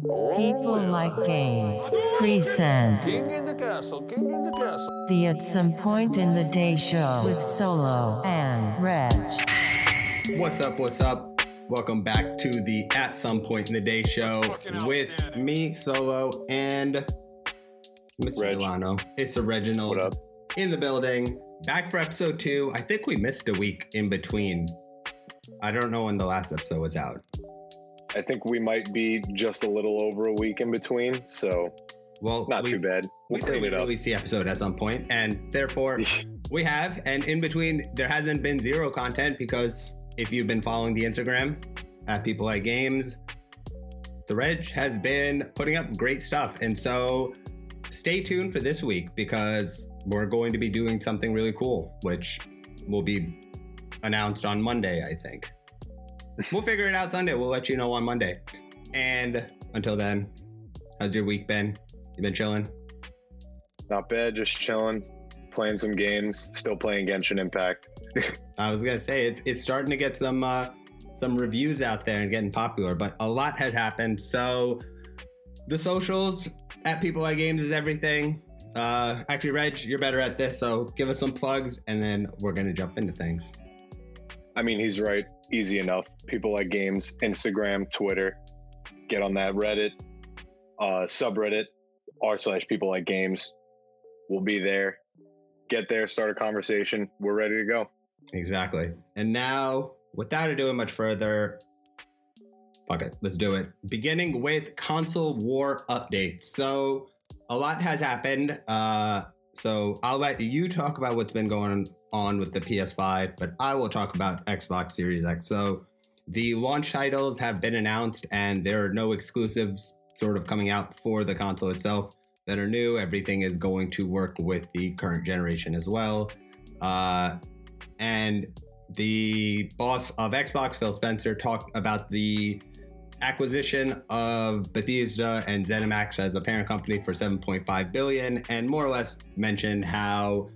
People oh, like games. Present. King in the castle, king in the castle. The At Some Point in the Day Show with Solo and Reg. What's up? What's up? Welcome back to the At Some Point in the Day show with me, Solo, and Mr. Reg. Delano. It's a Reginald What up? in the building. Back for episode two. I think we missed a week in between. I don't know when the last episode was out. I think we might be just a little over a week in between, so Well, not we, too bad. We We'll said clean we'd it up. release the episode at some point, and therefore we have. And in between, there hasn't been zero content because if you've been following the Instagram at People Like Games, the Reg has been putting up great stuff. And so stay tuned for this week because we're going to be doing something really cool, which will be announced on Monday, I think. We'll figure it out Sunday. We'll let you know on Monday. And until then, how's your week been? You been chilling? Not bad, just chilling, playing some games, still playing Genshin Impact. I was gonna say it's it's starting to get some uh, some reviews out there and getting popular, but a lot has happened. So the socials at People Like Games is everything. Uh, actually, Reg, you're better at this, so give us some plugs, and then we're gonna jump into things. I mean, he's right. Easy enough. People like games, Instagram, Twitter. Get on that Reddit, uh, subreddit, r slash people like games. We'll be there. Get there, start a conversation. We're ready to go. Exactly. And now, without doing much further, fuck it, let's do it. Beginning with console war updates. So a lot has happened. Uh, so I'll let you talk about what's been going on with the PS5, but I will talk about Xbox Series X. So the launch titles have been announced, and there are no exclusives sort of coming out for the console itself that are new. Everything is going to work with the current generation as well. Uh, and the boss of Xbox, Phil Spencer, talked about the acquisition of Bethesda and ZeniMax as a parent company for 7.5 billion, and more or less mentioned how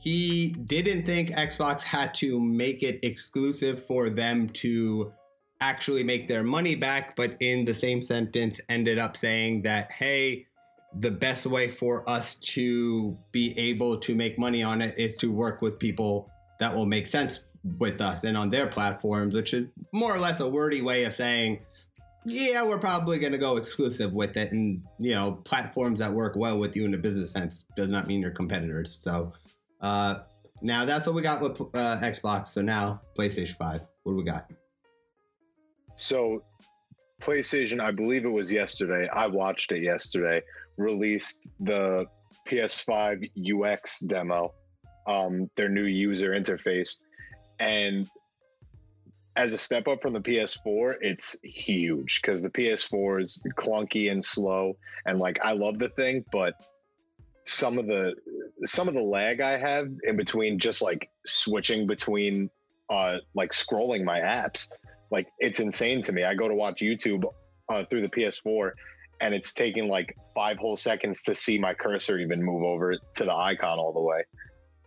he didn't think Xbox had to make it exclusive for them to actually make their money back, but in the same sentence ended up saying that, hey, the best way for us to be able to make money on it is to work with people that will make sense with us and on their platforms, which is more or less a wordy way of saying, yeah, we're probably going to go exclusive with it. And, you know, platforms that work well with you in a business sense does not mean you're competitors. So uh, now that's what we got with uh, Xbox. So now PlayStation 5. What do we got? So, PlayStation, I believe it was yesterday. I watched it yesterday. Released the PS5 UX demo, um, their new user interface, and as a step up from the PS4, it's huge because the PS4 is clunky and slow, and like I love the thing, but some of the some of the lag I have in between just like switching between uh like scrolling my apps like it's insane to me. I go to watch YouTube uh, through the PS4, and it's taking like five whole seconds to see my cursor even move over to the icon all the way.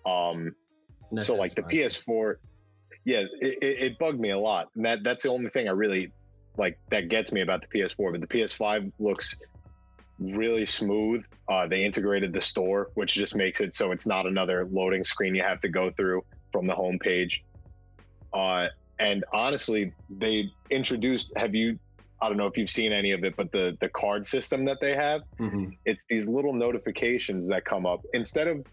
Um, so like the PS4, yeah, it, it, it bugged me a lot. And that that's the only thing I really like that gets me about the PS4. But the PS5 looks really smooth. Uh, they integrated the store, which just makes it so it's not another loading screen you have to go through from the homepage. Uh, and honestly, they introduced. Have you? I don't know if you've seen any of it, but the the card system that they have, hmm it's these little notifications that come up instead of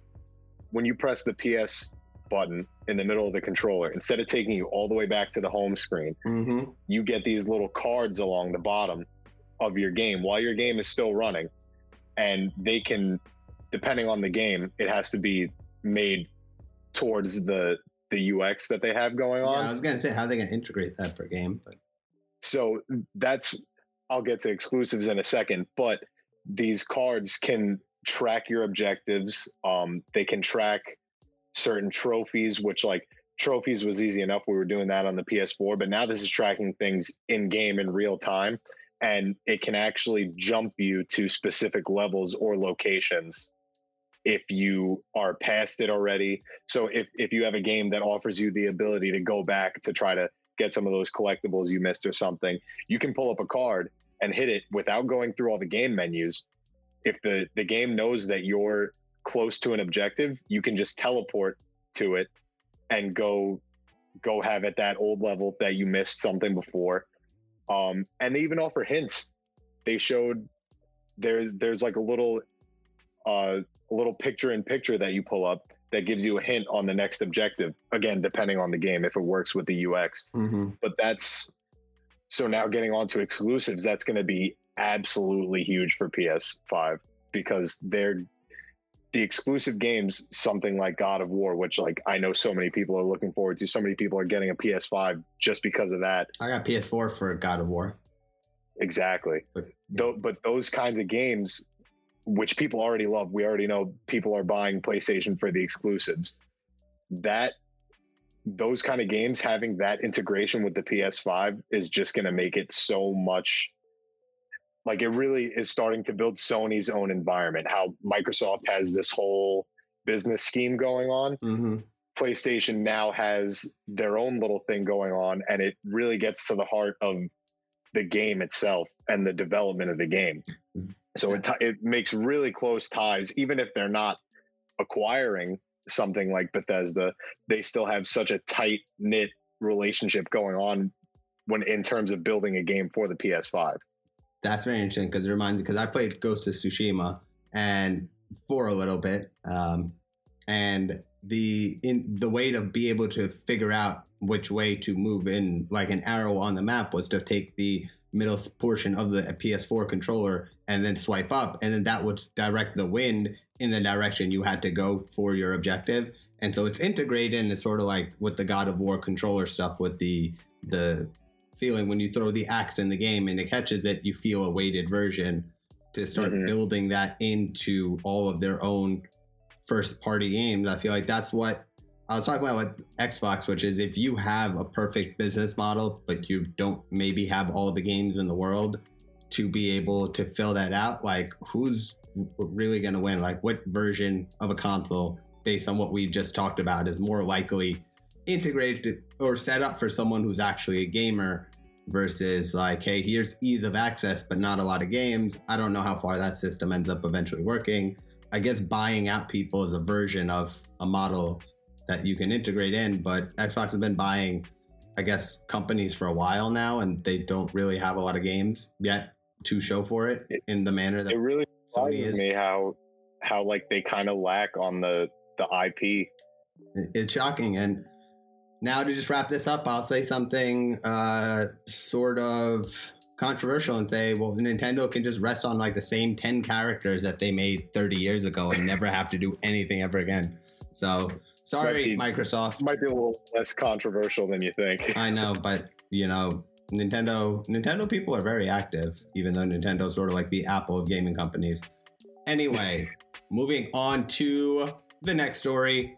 when you press the PS button in the middle of the controller. Instead of taking you all the way back to the home screen, hmm you get these little cards along the bottom of your game while your game is still running, and they can, depending on the game, it has to be made towards the the UX that they have going on Yeah. I was going to say, how are they to integrate that per game? But So that's I'll get to exclusives in a second, but these cards can track your objectives. Um, they can track certain trophies, which like trophies was easy enough. We were doing that on the PS4, but now this is tracking things in game in real time, and it can actually jump you to specific levels or locations if you are past it already. So if if you have a game that offers you the ability to go back to try to get some of those collectibles you missed or something, you can pull up a card and hit it without going through all the game menus. If the the game knows that you're close to an objective, you can just teleport to it and go go have at that old level that you missed something before. Um, and they even offer hints. They showed there there's like a little uh, a little picture in picture that you pull up that gives you a hint on the next objective. Again, depending on the game, if it works with the UX. Mm-hmm. But that's so now getting on to exclusives. That's going to be absolutely huge for PS5 because they're the exclusive games. Something like God of War, which like I know so many people are looking forward to. So many people are getting a PS5 just because of that. I got PS4 for God of War. Exactly. But Tho- but those kinds of games, which people already love, we already know people are buying PlayStation for the exclusives. That those kind of games having that integration with the PS5 is just going to make it so much like it really is starting to build Sony's own environment. How Microsoft has this whole business scheme going on. mm-hmm. PlayStation now has their own little thing going on, and it really gets to the heart of the game itself and the development of the game. So it, t- it makes really close ties, even if they're not acquiring something like Bethesda, they still have such a tight knit relationship going on when in terms of building a game for the PS5. That's very interesting because it reminds me because I played Ghost of Tsushima and for a little bit, um, and the in the way to be able to figure out which way to move in like an arrow on the map was to take the middle portion of the PS4 controller and then swipe up, and then that would direct the wind in the direction you had to go for your objective. And so it's integrated and it's sort of like with the God of War controller stuff with the the feeling when you throw the axe in the game and it catches it, you feel a weighted version to start Mhm. building that into all of their own first party games. I feel like that's what I was talking about with Xbox, which is if you have a perfect business model, but you don't maybe have all the games in the world to be able to fill that out, like who's really going to win? Like what version of a console, based on what we just talked about, is more likely integrated or set up for someone who's actually a gamer versus like, hey, here's ease of access, but not a lot of games. I don't know how far that system ends up eventually working. I guess buying out people is a version of a model that you can integrate in, but Xbox has been buying, I guess, companies for a while now, and they don't really have a lot of games yet to show for it in the manner that It really Sony is. me how how like they kind of lack on the the IP. It's shocking. And now to just wrap this up, I'll say something uh, sort of controversial and say, well, Nintendo can just rest on like the same 10 characters that they made 30 years ago and never have to do anything ever again. So sorry, Might Microsoft. Might be a little less controversial than you think. I know, but you know, Nintendo Nintendo people are very active, even though Nintendo's sort of like the Apple of gaming companies. Anyway, moving on to the next story.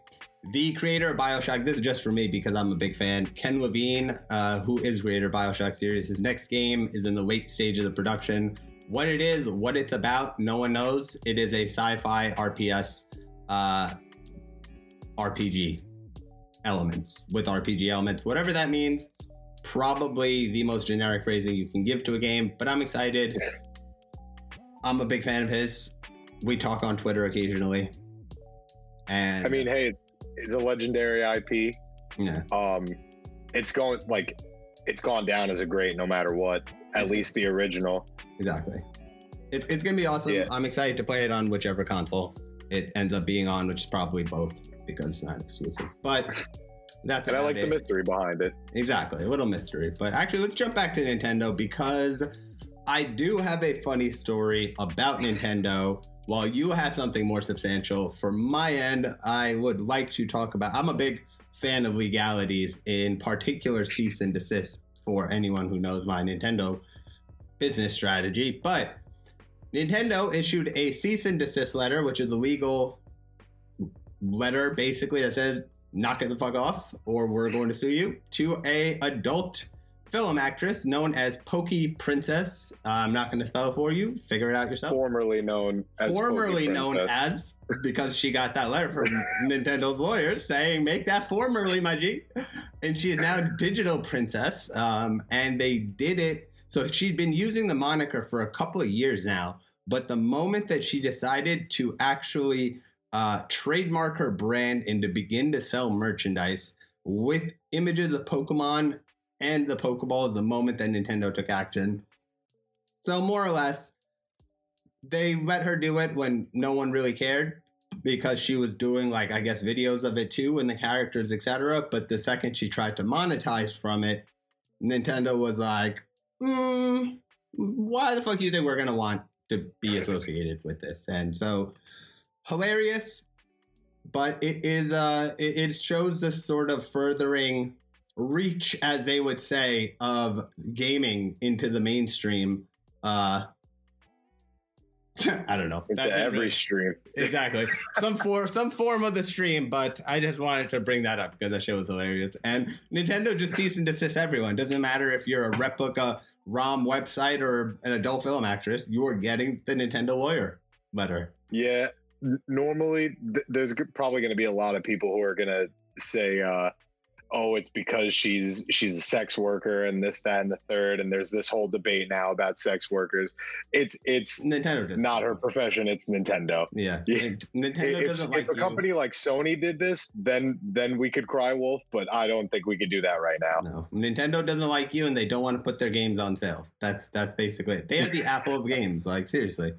The creator of Bioshock, this is just for me because I'm a big fan. Ken Levine, uh, who is creator of Bioshock series, his next game is in the late stage of production. What it is, what it's about, no one knows. It is a sci-fi RPS uh, RPG elements with RPG elements, whatever that means. Probably the most generic phrasing you can give to a game, but I'm excited. I'm a big fan of his. We talk on Twitter occasionally. And I mean, hey, it's, a legendary IP. yeah, Um, it's going like it's gone down as a great no matter what. At least the original. exactly. It's, it's gonna be awesome. Yeah. I'm excited to play it on whichever console it ends up being on, which is probably both because it's not exclusive. But that's And I like it. the mystery behind it. Exactly, a little mystery. But actually, let's jump back to Nintendo because I do have a funny story about Nintendo. While you have something more substantial, for my end, I would like to talk about. I'm a big fan of legalities, in particular cease and desist for anyone who knows my Nintendo business strategy. But Nintendo issued a cease and desist letter, which is a legal letter basically that says knock it the fuck off or we're going to sue you to a adult film actress known as Pokey Princess. Uh, I'm not going to spell it for you. Figure it out yourself. Formerly known as formerly known as because she got that letter from Nintendo's lawyers saying make that formerly my G, and she is now Digital Princess. Um, and they did it So she'd been using the moniker for a couple of years now, but the moment that she decided to actually uh, trademark her brand and to begin to sell merchandise with images of Pokemon and the Pokeball is the moment that Nintendo took action. So more or less, they let her do it when no one really cared because she was doing like I guess videos of it too and the characters etc. But the second she tried to monetize from it, Nintendo was like, mm, "Why the fuck do you think we're gonna want to be associated with this?" And so hilarious, but it is uh it shows this sort of furthering reach, as they would say, of gaming into the mainstream. Uh I don't know. Into That every really- stream. exactly some for some form of the stream but i just wanted to bring that up because that show was hilarious and nintendo just cease and desist everyone doesn't matter if you're a replica rom website or an adult film actress you're getting the nintendo lawyer letter Yeah. Normally, th- there's g- probably going to be a lot of people who are going to say, uh, "Oh, it's because she's she's a sex worker and this, that, and the third. And there's this whole debate now about sex workers. It's it's nintendo doesn't not her profession. It's Nintendo. yeah, Yeah. nintendo if, doesn't if like a you. company like Sony did this, then then we could cry wolf. But I don't think we could do that right now. no nintendo doesn't like you and they don't want to put their games on sale that's that's basically it they are the apple of games like seriously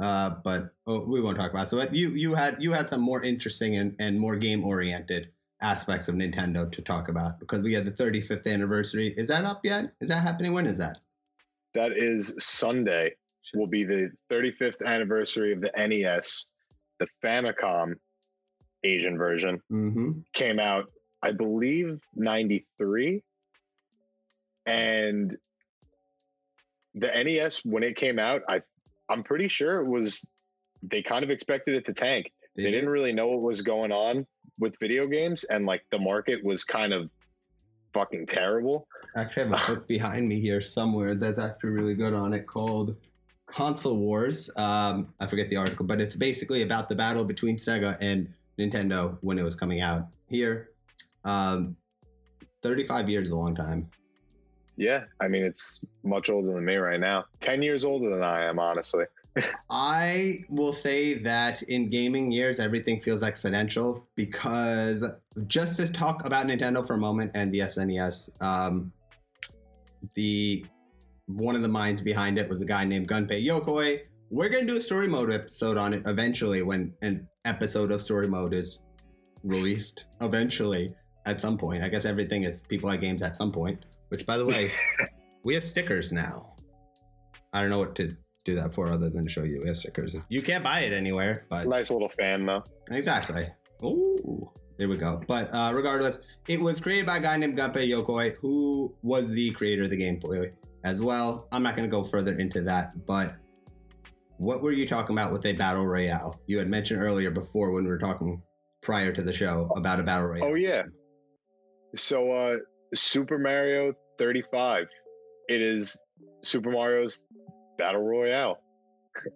uh but oh, we won't talk about it. so you you had you had some more interesting and, and more game oriented aspects of nintendo to talk about because we had the 35th anniversary is that up yet is that happening when is that That is Sunday. Will be the 35th anniversary of the NES. The Famicom Asian version mm-hmm came out, I believe, 93. And the NES, when it came out, I I'm pretty sure it was they kind of expected it to tank. They didn't really know what was going on with video games, and like the market was kind of fucking terrible. actually have a book behind me here somewhere that's actually really good on it called console wars um i forget the article but it's basically about the battle between sega and nintendo when it was coming out here um 35 years is a long time Yeah, I mean it's much older than me right now. Ten years older than I am, honestly. I will say that in gaming years, everything feels exponential because just to talk about Nintendo for a moment and the SNES, um, the one of the minds behind it was a guy named Gunpei Yokoi. We're gonna do a story mode episode on it eventually when an episode of story mode is released. Eventually, at some point, I guess everything is people like games at some point. Which, by the way, we have stickers now. I don't know what to do that for other than show you we have stickers. You can't buy it anywhere, but Nice little fan though. exactly. Ooh, there we go. But uh, regardless, it was created by a guy named Gunpei Yokoi, who was the creator of the Game Boy as well. I'm not going to go further into that, but what were you talking about with a battle royale? You had mentioned earlier before when we were talking prior to the show about a battle royale. Oh yeah. So uh Super Mario 35. It is Super Mario's Battle Royale.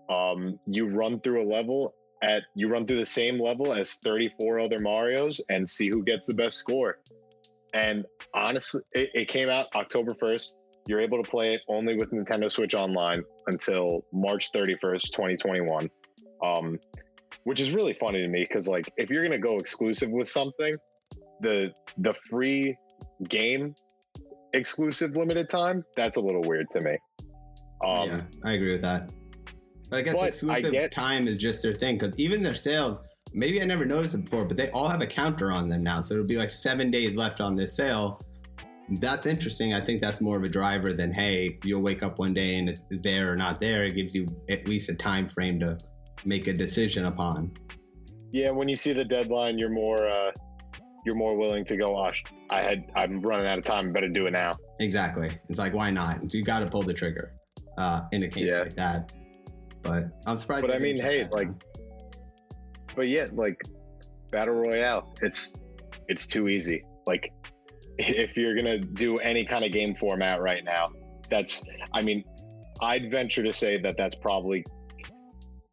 Um you run through a level at you run through the same level as 34 other Marios and see who gets the best score. And honestly, it, it came out October 1st. You're able to play it only with Nintendo Switch Online until March 31st, 2021. Um, which is really funny to me because, like, if you're gonna go exclusive with something, the the free game exclusive limited time that's a little weird to me. Um, yeah, I agree with that. But I guess but I exclusive get- time is just their thing because even their sales, maybe I never noticed it before, but they all have a counter on them now. So it'll be like seven days left on this sale. That's interesting. I think that's more of a driver than hey, you'll wake up one day and it's there or not there. It gives you at least a time frame to make a decision upon. yeah, when you see the deadline, you're more uh, you're more willing to go. Oh, I had I'm running out of time. Better do it now. Exactly. It's like why not? You got to pull the trigger uh, in a case Yeah. like that. But I'm surprised. But I mean, hey, like, down. but yeah, like battle royale, it's it's too easy. Like, if you're gonna do any kind of game format right now, that's I mean, I'd venture to say that that's probably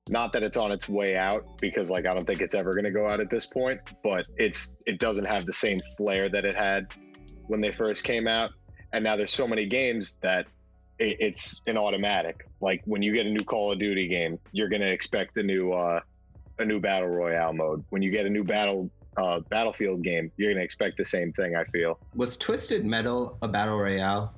not that it's on its way out because like I don't think it's ever gonna go out at this point, but it's it doesn't have the same flair that it had when they first came out, and now there's so many games that it, it's an automatic. Like when you get a new Call of Duty game, you're gonna expect a new uh, a new battle royale mode. When you get a new battle uh, battlefield game, you're gonna expect the same thing. I feel. Was Twisted Metal a battle royale?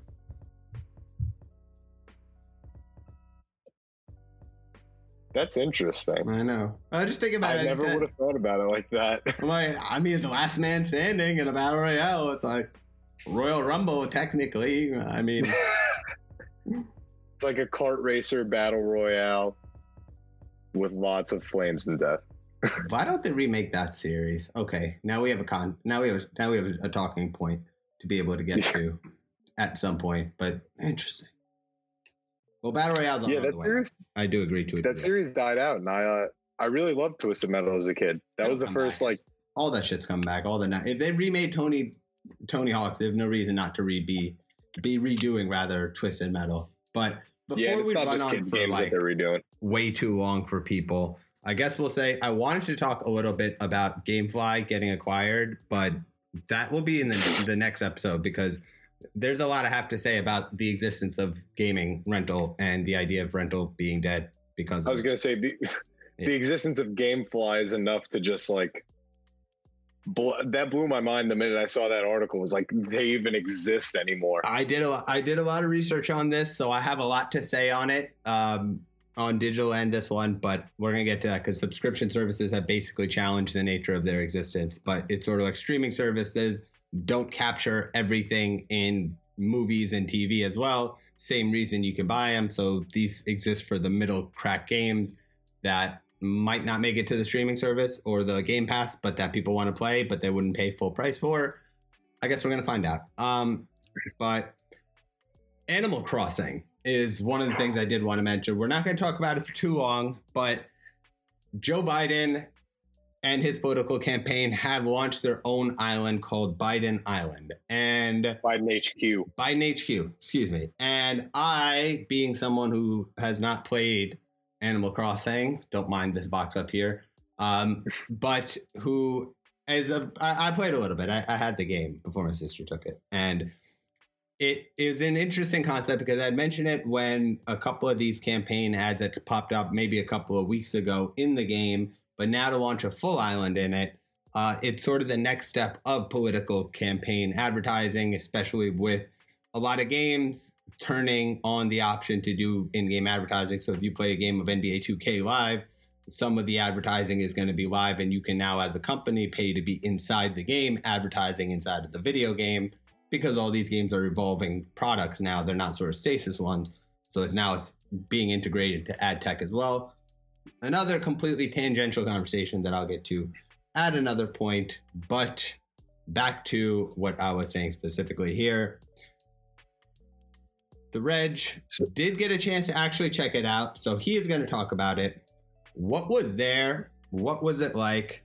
That's interesting. I know. I just think about I it. I never would have thought about it like that. I'm like, I mean, it's the last man standing in a battle royale. It's like Royal Rumble, technically. I mean, It's like a kart racer battle royale with lots of flames and death. why don't they remake that series? Okay, now we have a con. Now we have now we have a talking point to be able to get to at some point. But interesting. Well, battle royales. yeah, that series I do agree to it. that series died out, and I uh, I really loved Twisted Metal as a kid. That was the first back. like all that shit's coming back. All the ni- if they remade Tony Tony Hawks, they have no reason not to re be be redoing rather Twisted Metal. But before yeah, we run on for like that they're redoing. way too long for people, I guess we'll say I wanted to talk a little bit about GameFly getting acquired, but that will be in the the next episode because there's a lot I have to say about the existence of gaming rental and the idea of rental being dead because I was gonna say the, the existence of GameFly is enough to just like that blew my mind the minute I saw that article. It was like they even exist anymore. I did a I did a lot of research on this, so I have a lot to say on it. Um, on digital and this one, but we're gonna get to that because subscription services have basically challenged the nature of their existence. But it's sort of like streaming services don't capture everything in movies and TV as well. Same reason you can buy them. So these exist for the middle crack games that might not make it to the streaming service or the Game Pass, but that people want to play, but they wouldn't pay full price for. I guess we're gonna find out. Um, but Animal Crossing is one of the things I did want to mention. We're not going to talk about it for too long, but Joe Biden and his political campaign have launched their own island called Biden Island. And Biden HQ. Biden HQ, excuse me. And I, being someone who has not played Animal Crossing, don't mind this box up here, um, but who as a I, I played a little bit. I, I had the game before my sister took it, and it is an interesting concept because I mentioned it when a couple of these campaign ads that popped up maybe a couple of weeks ago in the game, but now to launch a full island in it, uh, it's sort of the next step of political campaign advertising, especially with a lot of games turning on the option to do in-game advertising. So if you play a game of NBA 2K Live, some of the advertising is going to be live, and you can now, as a company, pay to be inside the game, advertising inside of the video game, because all these games are evolving products now. They're not sort of stasis ones. So it's now it's being integrated to ad tech as well. Another completely tangential conversation that I'll get to at another point, but back to what I was saying specifically here. The Reg did get a chance to actually check it out, so he is going to talk about it. What was there? What was it like?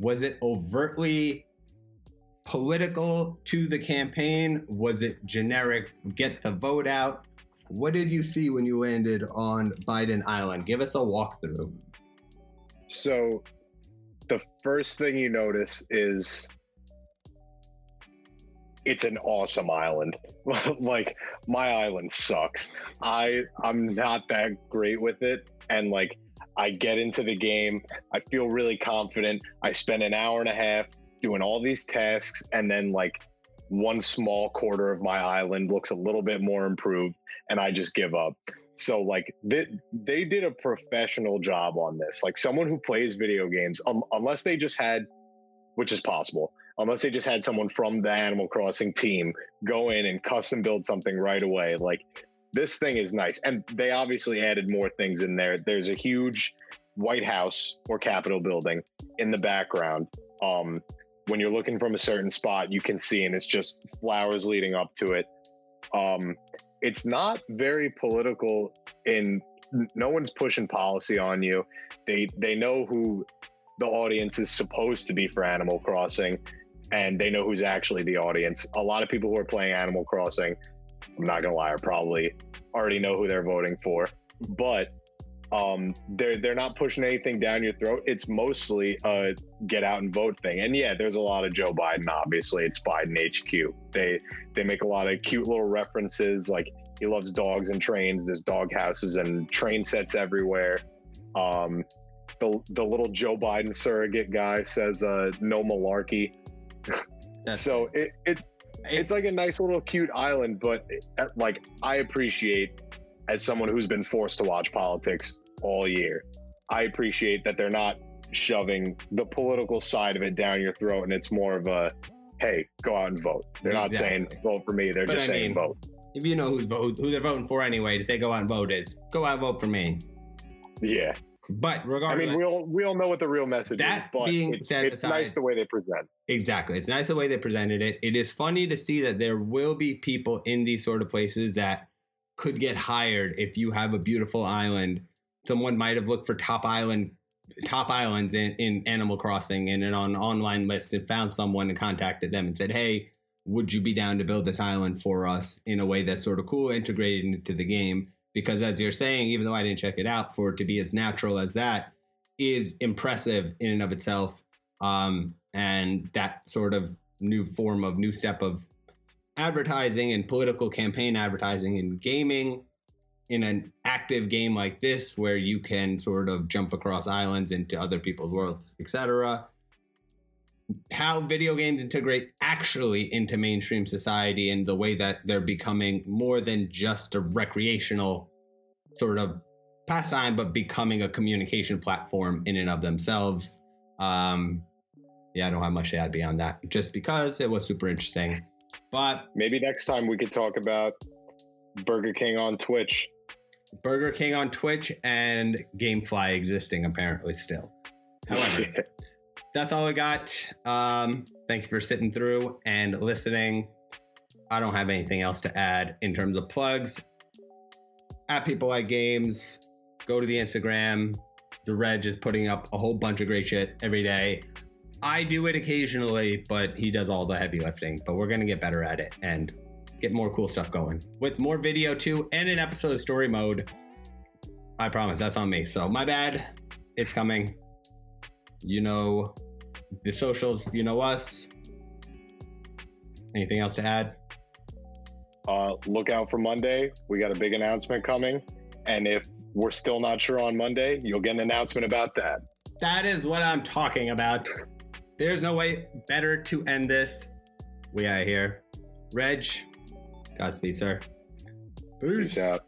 Was it overtly political to the campaign? Was it generic, get the vote out? What did you see when you landed on Biden Island? Give us a walkthrough. So the first thing you notice is it's an awesome island. like my island sucks. I I'm not that great with it and like I get into the game, I feel really confident. I spend an hour and a half doing all these tasks and then like one small quarter of my island looks a little bit more improved and I just give up. So like they, they did a professional job on this. Like someone who plays video games, um, unless they just had, which is possible, unless they just had someone from the Animal Crossing team go in and custom build something right away. Like this thing is nice, and they obviously added more things in there. There's a huge White House or Capitol building in the background. Um, when you're looking from a certain spot, you can see, and it's just flowers leading up to it. Um, it's not very political in no one's pushing policy on you they they know who the audience is supposed to be for animal crossing and they know who's actually the audience a lot of people who are playing animal crossing i'm not gonna lie are probably already know who they're voting for but um they're they're not pushing anything down your throat it's mostly a get out and vote thing and yeah there's a lot of joe biden obviously it's biden hq they they make a lot of cute little references like He loves dogs and trains. There's dog houses and train sets everywhere. Um, the the little Joe Biden surrogate guy says uh, no malarkey. That's- So it, it it's like a nice little cute island, but it, uh, like I appreciate as someone who's been forced to watch politics all year, I appreciate that they're not shoving the political side of it down your throat, and it's more of a hey, go out and vote. They're not saying vote for me; they're But just I saying mean, vote. if you know who's vote, who they're voting for anyway, to say go out and vote is go out and vote for me. Yeah, But regardless, I mean we all we all know what the real message That is, but being it's, set it's aside- nice the way they present. Exactly. It's nice the way they presented it. It is funny to see that there will be people in these sort of places that could get hired if you have a beautiful island. Someone might have looked for top island top islands in, in Animal Crossing and on an online list and found someone and contacted them and said, Hey, would you be down to build this island for us in a way that's sort of cool, integrated into the game? Because as you're saying, even though I didn't check it out, for it to be as natural as that is impressive in and of itself. Um, and that sort of new form of new step of advertising and political campaign advertising and gaming in an active game like this where you can sort of jump across islands into other people's worlds etc how video games integrate actually into mainstream society and the way that they're becoming more than just a recreational sort of pastime but becoming a communication platform in and of themselves um yeah, I don't have much to add beyond that, just because it was super interesting. But Maybe next time we could talk about Burger King on Twitch. Burger King on Twitch and GameFly existing apparently still. However, that's all I got. Um, thank you for sitting through and listening. I don't have anything else to add in terms of plugs. At People Like Games, go to the Instagram. The Reg is putting up a whole bunch of great shit every day. I do it occasionally, but he does all the heavy lifting. But we're gonna get better at it and get more cool stuff going with more video too and an episode of story mode. I promise that's on me. So my bad. It's coming. You know the socials, you know us. Anything else to add? uh, look out for Monday. We got a big announcement coming. And if we're still not sure on Monday, you'll get an announcement about that. That is what I'm talking about. There's no way better to end this. We out here. Reg, Godspeed, sir. Peace out.